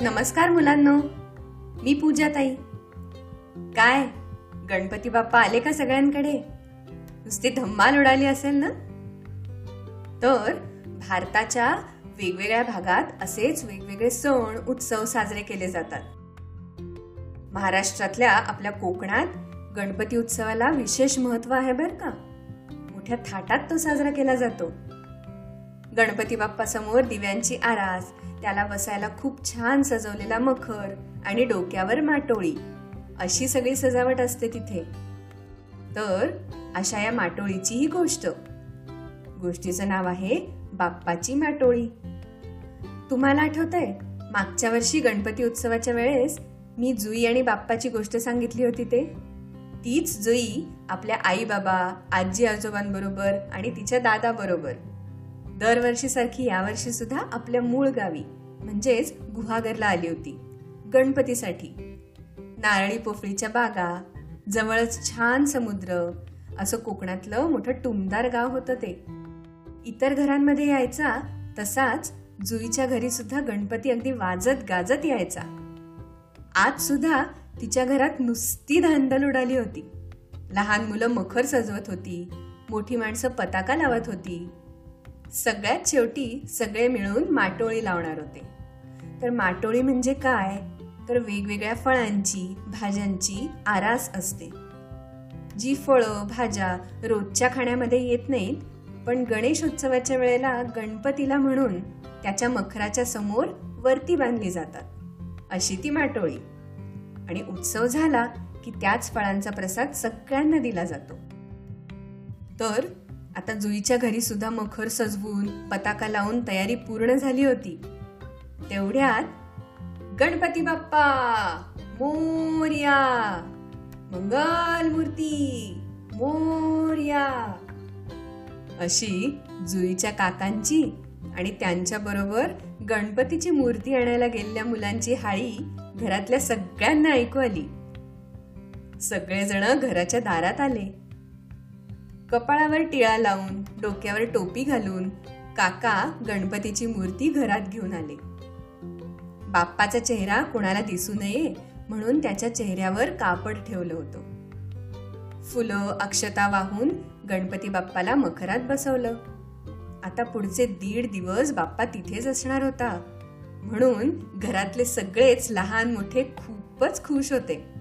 नमस्कार मुलांनो. मी पूजा ताई काय? गणपती बाप्पा आले का सगळ्यांकडे? नुसती धम्माल उडाली असेल ना? तर भारताच्या वेगवेगळ्या भागात असेच वेगवेगळे सण उत्सव साजरे केले जातात. महाराष्ट्रातल्या आपल्या कोकणात गणपती उत्सवाला विशेष महत्त्व आहे बरं का? मोठ्या थाटात तो साजरा केला जातो. गणपती बाप्पासमोर दिव्यांची आरास त्याला बसायला खूप छान सजवलेला मखर आणि डोक्यावर माटोळी. अशी सगळी सजावट असते तिथे. तर अशा या माटोळीची ही गोष्ट. गोष्टीचं नाव आहे बाप्पाची माटोळी. तुम्हाला आठवतंय मागच्या वर्षी गणपती उत्सवाच्या वेळेस मी जुई आणि बाप्पाची गोष्ट सांगितली होती ते? तीच जुई आपल्या आई बाबा आजी आजोबांबरोबर आणि तिच्या दादा दरवर्षीसारखी यावर्षी सुद्धा आपल्या मूळ गावी म्हणजेच गुहागरला आली होती गणपतीसाठी. नारळी पोफळीच्या बागा जवळच छान समुद्र असं कोकणातलं मोठं टुमदार गाव होतं ते. इतर घरांमध्ये यायचा तसाच जुईच्या घरी सुद्धा गणपती अगदी वाजत गाजत यायचा. आज सुद्धा तिच्या घरात नुसती धांदल उडाली होती. लहान मुलं मखर सजवत होती मोठी माणसं पताका लावत होती सगळ्यात शेवटी सगळे मिळून माटोळी लावणार होते. तर माटोळी म्हणजे काय? तर वेगवेगळ्या फळांची भाज्यांची आरास असते. जी फळं भाज्या रोजच्या खाण्यामध्ये येत नाहीत पण गणेश उत्सवाच्या वेळेला गणपतीला म्हणून त्याच्या मखराच्या समोर वरती बांधली जातात. अशी ती माटोळी. आणि उत्सव झाला की त्याच फळांचा प्रसाद सगळ्यांना दिला जातो. तर आता जुईच्या घरी सुद्धा मखर सजवून पताका लावून तयारी पूर्ण झाली होती. तेवढ्यात गणपती बाप्पा मोर्या मंगल मूर्ती मोर्या. अशी जुईच्या काकांची आणि त्यांच्या बरोबर गणपतीची मूर्ती आणायला गेलेल्या मुलांची हाळी घरातल्या सगळ्यांना ऐकू आली. सगळेजण घराच्या दारात आले. कपाळावर टिळा लावून डोक्यावर टोपी घालून काका गणपतीची मूर्ती घरात घेऊन आले. बाप्पाचा चेहरा कोणाला दिसू नये म्हणून त्याच्या चेहऱ्यावर कापड ठेवलं होतं. फुलं अक्षता वाहून गणपती बाप्पाला मखरात बसवलं. आता पुढचे दीड दिवस बाप्पा तिथेच असणार होता. म्हणून घरातले सगळेच लहान मोठे खूपच खुश होते.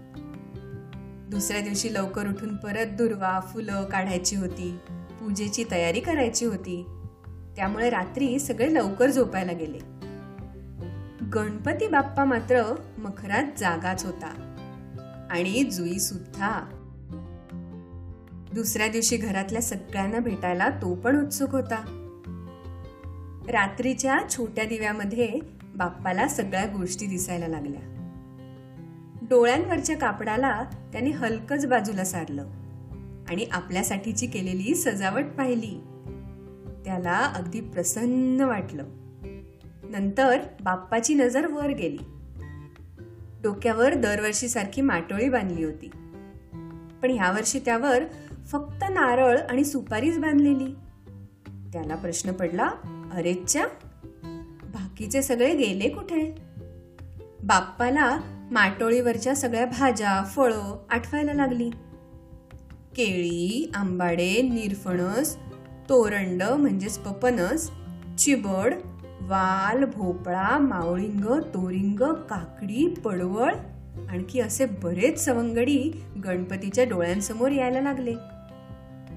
दुसऱ्या दिवशी लवकर उठून परत दुर्वा फुलं काढायची होती. पूजेची तयारी करायची होती. त्यामुळे रात्री सगळे लवकर झोपायला गेले. गणपती बाप्पा मात्र मखरात जागाच होता. आणि जुई सुद्धा. दुसऱ्या दिवशी घरातल्या सगळ्यांना भेटायला तो पण उत्सुक होता. रात्रीच्या छोट्या दिव्यामध्ये बाप्पाला सगळ्या गोष्टी दिसायला लागल्या. डोळ्यांवरच्या कापडाला त्याने हलकच बाजूला सारलं आणि आपल्यासाठीची केलेली सजावट पाहिली. त्याला अगदी प्रसन्न वाटलं. नंतर बाप्पाची नजर वर गेली. डोक्यावर दरवर्षी सारखी माटोळी बांधली होती. पण ह्यावर्षी त्यावर फक्त नारळ आणि सुपारीच बांधलेली. त्याला प्रश्न पडला अरेच्या बाकीचे सगळे गेले कुठे? बाप्पाला माटोळीवरच्या सगळ्या भाज्या फळं आठवायला लागली. केळी आंबाडे निरफणस तोरंड म्हणजेच पपनस चिबड वाल भोपळा मावळिंग तोरिंग काकडी पडवळ आणखी असे बरेच सवंगडी गणपतीच्या डोळ्यांसमोर यायला लागले.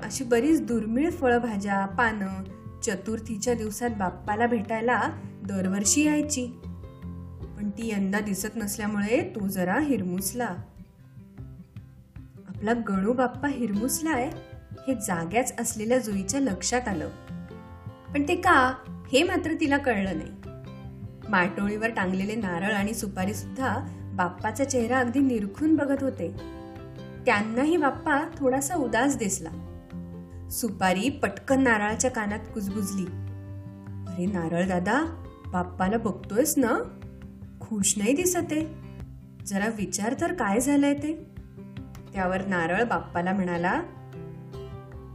अशी बरीच दुर्मिळ फळभाज्या पानं चतुर्थीच्या दिवसात बाप्पाला भेटायला दरवर्षी यायची. ती यंदा दिसत नसल्यामुळे तो जरा हिरमुसला. आपला गणू बाप्पा हिरमुसलाय हे जाग्याच असलेल्या जुईच्या लक्षात आलं. पण ते का हे मात्र तिला कळलं नाही. माटोळीवर टांगलेले नारळ आणि सुपारी सुद्धा बाप्पाचा चेहरा अगदी निरखून बघत होते. त्यांनाही बाप्पा थोडासा उदास दिसला. सुपारी पटकन नारळाच्या कानात कुजबुजली. अरे नारळ दादा बाप्पाला बघतोयस ना? खुश नाही दिसत आहे. जरा विचार तर काय झालंय ते? त्यावर नारळ बाप्पाला म्हणाला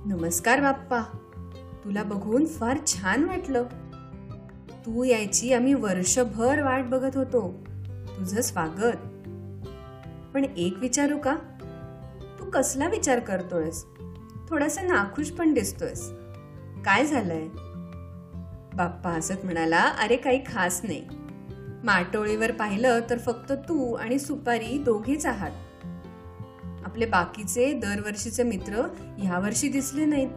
नमस्कार बाप्पा तुला बघून फार छान वाटलं. तू यायची आम्ही वर्षभर वाट बघत होतो. तुझं स्वागत. पण एक विचारू का? तू कसला विचार करतोयस? थोडासा नाखुश पण दिसतोयस. काय झालंय? बाप्पा हसत म्हणाला अरे काही खास नाही. माटोळीवर पाहिलं तर फक्त तू आणि सुपारी दोघेच आहात. आपले बाकीचे दरवर्षीचे मित्र यावर्षी दिसले नाहीत.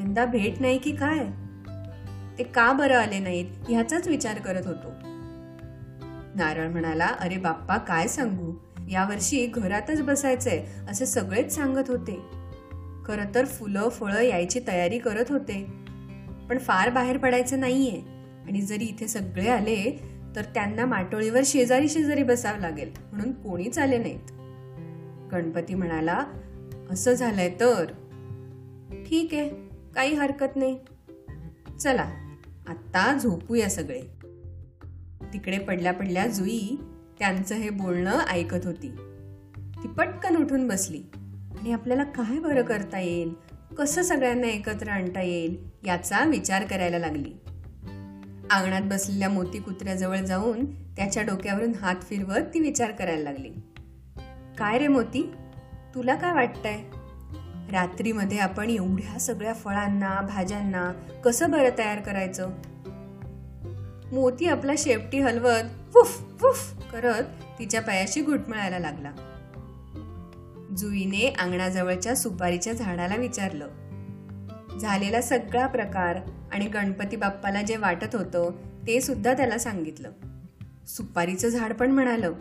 यंदा भेट नाही की काय? ते का बरं आले नाहीत ह्याचाच विचार करत होतो. नारळ म्हणाला अरे बाप्पा काय सांगू? यावर्षी घरातच बसायचंय असे सगळेच सांगत होते. खर तर फुलं फळं यायची तयारी करत होते. पण फार बाहेर पडायचं नाहीये. आणि जरी इथे सगळे आले तर त्यांना माटोळीवर शेजारी शेजारी बसावं लागेल म्हणून कोणीच आले नाहीत. गणपती म्हणाला असं झालंय तर. ठीक आहे काही हरकत नाही. चला आत्ता झोपूया सगळे. तिकडे पडल्या पडल्या जुई त्यांचं हे बोलणं ऐकत होती. ती पटकन उठून बसली. आणि आपल्याला काय बरं करता येईल? कसं सगळ्यांना एकत्र आणता येईल? याचा विचार करायला लागली. अंगणात बसलेल्या मोती कुत्र्याजवळ जाऊन त्याच्या डोक्यावरून हात फिरवत ती विचार करायला लागली. काय रे मोती? तुला काय वाटतंय? रात्रीमध्ये आपण एवढ्या सगळ्या फळांना भाज्यांना कसं बरं तयार करायचं? मोती आपला शेपटी हलवत वुफ वुफ करत तिच्या पायाशी घुटमळायला लागला. जुईने अंगणाजवळच्या सुपारीच्या झाडाला विचारलं झालेला सगळा प्रकार आणि गणपती बाप्पाला जे वाटत होतं ते सुद्धा त्याला सांगितलं. सुपारीचं झाड पण म्हणालं.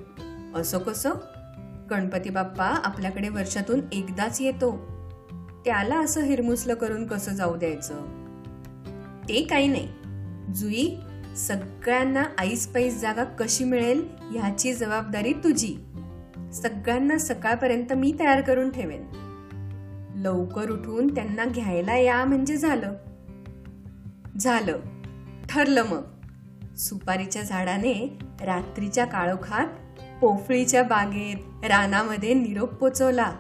असं कसं? गणपती बाप्पा आपल्याकडे वर्षातून एकदाच येतो. त्याला असं हिरमुसलं करून कसं जाऊ द्यायचं? ते काही नाही. जुई सगळ्यांना आईस पैस जागा कशी मिळेल ह्याची जबाबदारी तुझी. सगळ्यांना सकाळपर्यंत मी तयार करून ठेवेन. लवकर उठून त्यांना घ्यायला या म्हणजे झालं. झालं. ठरलं मग. सुपारीच्या झाडाने रात्रीच्या काळोखात पोफळीच्या बागेत रानामध्ये निरोप पोचवला.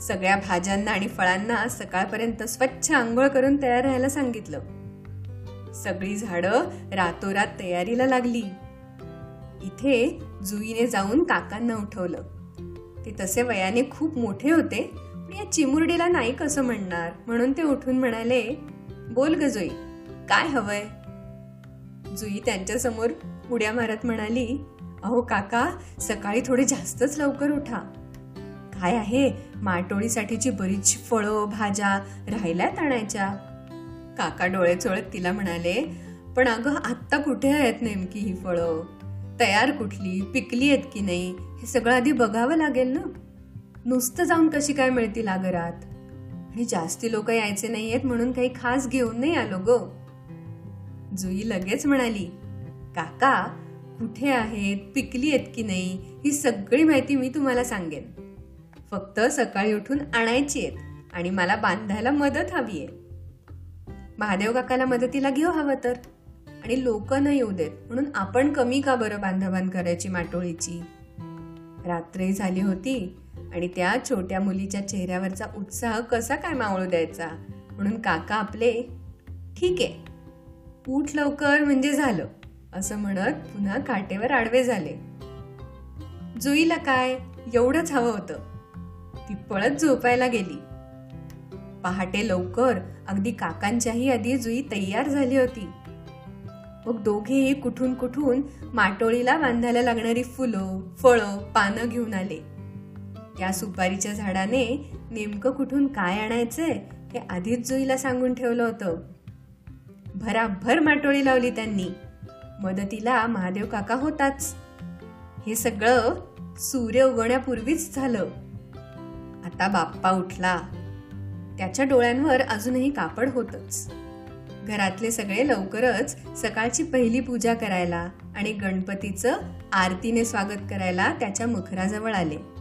सगळ्या भाज्यांना आणि फळांना सकाळपर्यंत स्वच्छ आंघोळ करून तयार राहायला सांगितलं. सगळी झाडं रातोरात तयारीला लागली. इथे जुईने जाऊन काकांना उठवलं. ते तसे वयाने खूप मोठे होते मी या चिमुरडीला नाही कसं म्हणणार? म्हणून ते उठून म्हणाले बोल ग जुई काय हवंय? जुई त्यांच्यासमोर उड्या मारत म्हणाली अहो काका सकाळी थोडे जास्तच लवकर उठा. काय आहे? माटोळीसाठीची बरीचशी फळं भाज्या राहिल्यात आणायच्या. काका डोळे चोळत तिला म्हणाले पण अगं आत्ता कुठे आहेत नेमकी ही फळं? तयार कुठली? पिकली आहेत की नाही? हे सगळं आधी बघावं लागेल ना. नुसतं जाऊन कशी काय मिळतील आगरात? आणि जास्ती लोक यायचे नाही आहेत म्हणून काही खास घेऊन नाही आलो ग. जुई लगेच म्हणाली काका कुठे आहेत? पिकली आहेत की नाही? ही सगळी माहिती मी तुम्हाला सांगेन. फक्त सकाळी उठून आणायची आहेत आणि मला बांधायला मदत हवी आहे. महादेव काकाला मदतीला घेऊ हवं तर? आणि लोक न येऊ देत म्हणून आपण कमी का बरं बांधाबांध करायची माटोळीची? रात्री झाली होती. आणि त्या छोट्या मुलीच्या चेहऱ्यावरचा उत्साह कसा काय मावळू द्यायचा? म्हणून काका आपले ठीक आहे उठ लवकर म्हणजे झालं असं म्हणत पुन्हा काटेवर आडवे झाले. जुईला काय? एवढंच हवं होतं. ती पळत झोपायला गेली. पहाटे लवकर अगदी काकांच्याही आधी जुई तयार झाली होती. मग दोघेही कुठून कुठून माटोळीला बांधायला लागणारी फुलं फळं पानं घेऊन आले. त्या सुपारीच्या झाडाने नेमकं कुठून काय आणायचंय हे आधीच जुईला सांगून ठेवलं होतं. भराभर माटोळी लावली त्यांनी. मदतीला महादेव काका होताच. हे सगळं सूर्य उगवण्यापूर्वीच झालं. आता बाप्पा उठला. त्याच्या डोळ्यांवर अजूनही कापड होतच. घरातले सगळे लवकरच सकाळची पहिली पूजा करायला आणि गणपतीचं आरतीने स्वागत करायला त्याच्या मुखराजवळ आले.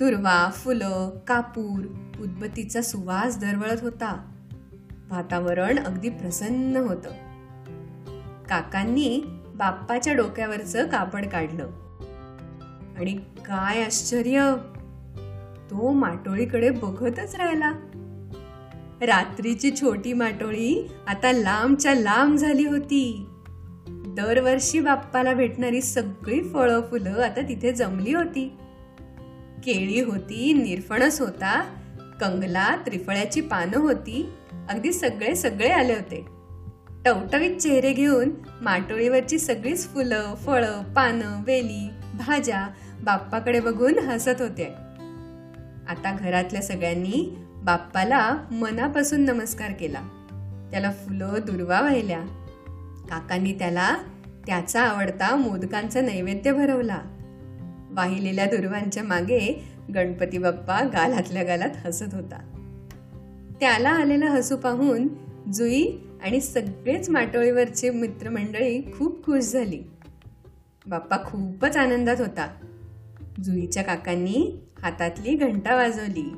तुरवा फुलं कापूर उदबत्तीचा सुवास दरवळत होता. वातावरण अगदी प्रसन्न होत. काकांनी बाप्पाच्या डोक्यावरचं कापड काढलं. आणि काय आश्चर्य! तो माटोळीकडे बघतच राहिला. रात्रीची छोटी माटोळी आता लांबच्या लांब झाली होती. दरवर्षी बाप्पाला भेटणारी सगळी फळं फुलं आता तिथे जमली होती. केळी होती निरफणस होता कंगला त्रिफळ्याची पानं होती अगदी सगळे सगळे आले होते. टवटवीत चेहरे घेऊन माटोळीवरची सगळीच फुलं फळं पानं वेली भाज्या बाप्पाकडे बघून हसत होते. आता घरातल्या सगळ्यांनी बाप्पाला मनापासून नमस्कार केला. त्याला फुलं दुर्वा वाहिल्या. काकांनी त्याला त्याचा आवडता मोदकांचा नैवेद्य भरवला. वाहिलेल्या दुर्वांच्या मागे गणपती बाप्पा गालातल्या गालात हसत होता. त्याला आलेलं हसू पाहून जुई आणि सगळेच माटोळीवरचे मित्रमंडळी खूप खुश झाली. बाप्पा खूपच आनंदात होता. जुईच्या काकांनी हातातली घंटा वाजवली.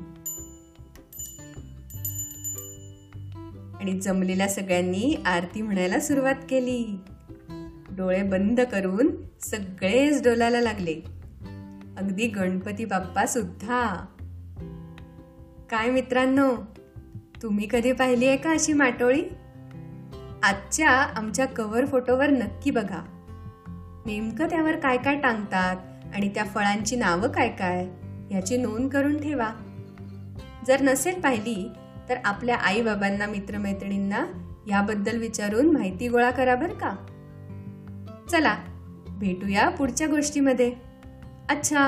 आणि जमलेल्या सगळ्यांनी आरती म्हणायला सुरुवात केली. डोळे बंद करून सगळेच डोलायला लागले. अगदी गणपती बाप्पा सुद्धा. काय मित्रांनो तुम्ही कधी पाहिली आहे का अशी माटोळी? आजच्या आमच्या कव्हर फोटोवर नक्की बघा. नेमकं त्यावर काय काय टांगतात आणि त्या फळांची नावं काय काय याची नोंद करून ठेवा. जर नसेल पाहिली तर आपल्या आई बाबांना मित्रमैत्रिणींना याबद्दल विचारून माहिती गोळा करा बरं का? चला भेटूया पुढच्या गोष्टीमध्ये. अच्छा.